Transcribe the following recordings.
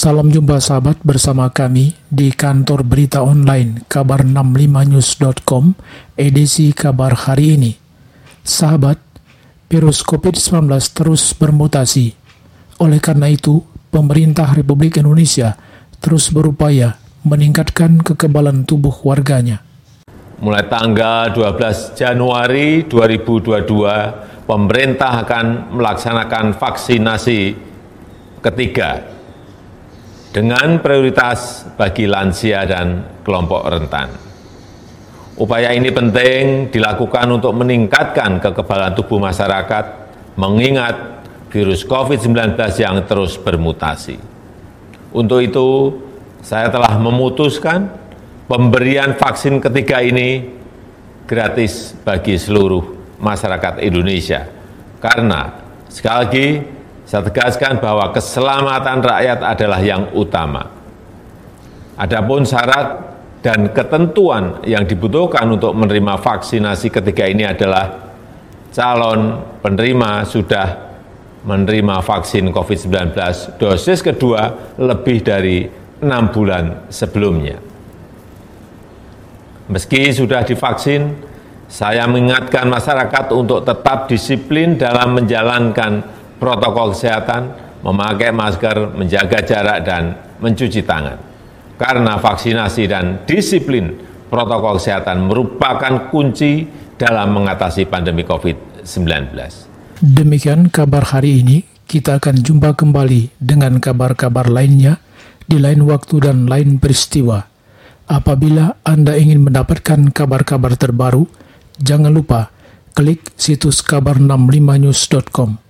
Salam jumpa sahabat bersama kami di kantor berita online kabar65news.com edisi kabar hari ini. Sahabat, virus COVID-19 terus bermutasi. Oleh karena itu, pemerintah Republik Indonesia terus berupaya meningkatkan kekebalan tubuh warganya. Mulai tanggal 12 Januari 2022, pemerintah akan melaksanakan vaksinasi ketiga dengan prioritas bagi lansia dan kelompok rentan. Upaya ini penting dilakukan untuk meningkatkan kekebalan tubuh masyarakat, mengingat virus COVID-19 yang terus bermutasi. Untuk itu, saya telah memutuskan pemberian vaksin ketiga ini gratis bagi seluruh masyarakat Indonesia. Karena, sekali lagi, saya tegaskan bahwa keselamatan rakyat adalah yang utama. Adapun syarat dan ketentuan yang dibutuhkan untuk menerima vaksinasi ketiga ini adalah calon penerima sudah menerima vaksin COVID-19 dosis kedua lebih dari enam bulan sebelumnya. Meski sudah divaksin, saya mengingatkan masyarakat untuk tetap disiplin dalam menjalankan protokol kesehatan, memakai masker, menjaga jarak, dan mencuci tangan. Karena vaksinasi dan disiplin protokol kesehatan merupakan kunci dalam mengatasi pandemi COVID-19. Demikian kabar hari ini. Kita akan jumpa kembali dengan kabar-kabar lainnya di lain waktu dan lain peristiwa. Apabila Anda ingin mendapatkan kabar-kabar terbaru, jangan lupa klik situs kabar65news.com.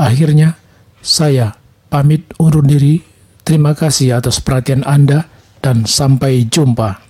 Akhirnya, saya pamit undur diri. Terima kasih atas perhatian Anda dan sampai jumpa.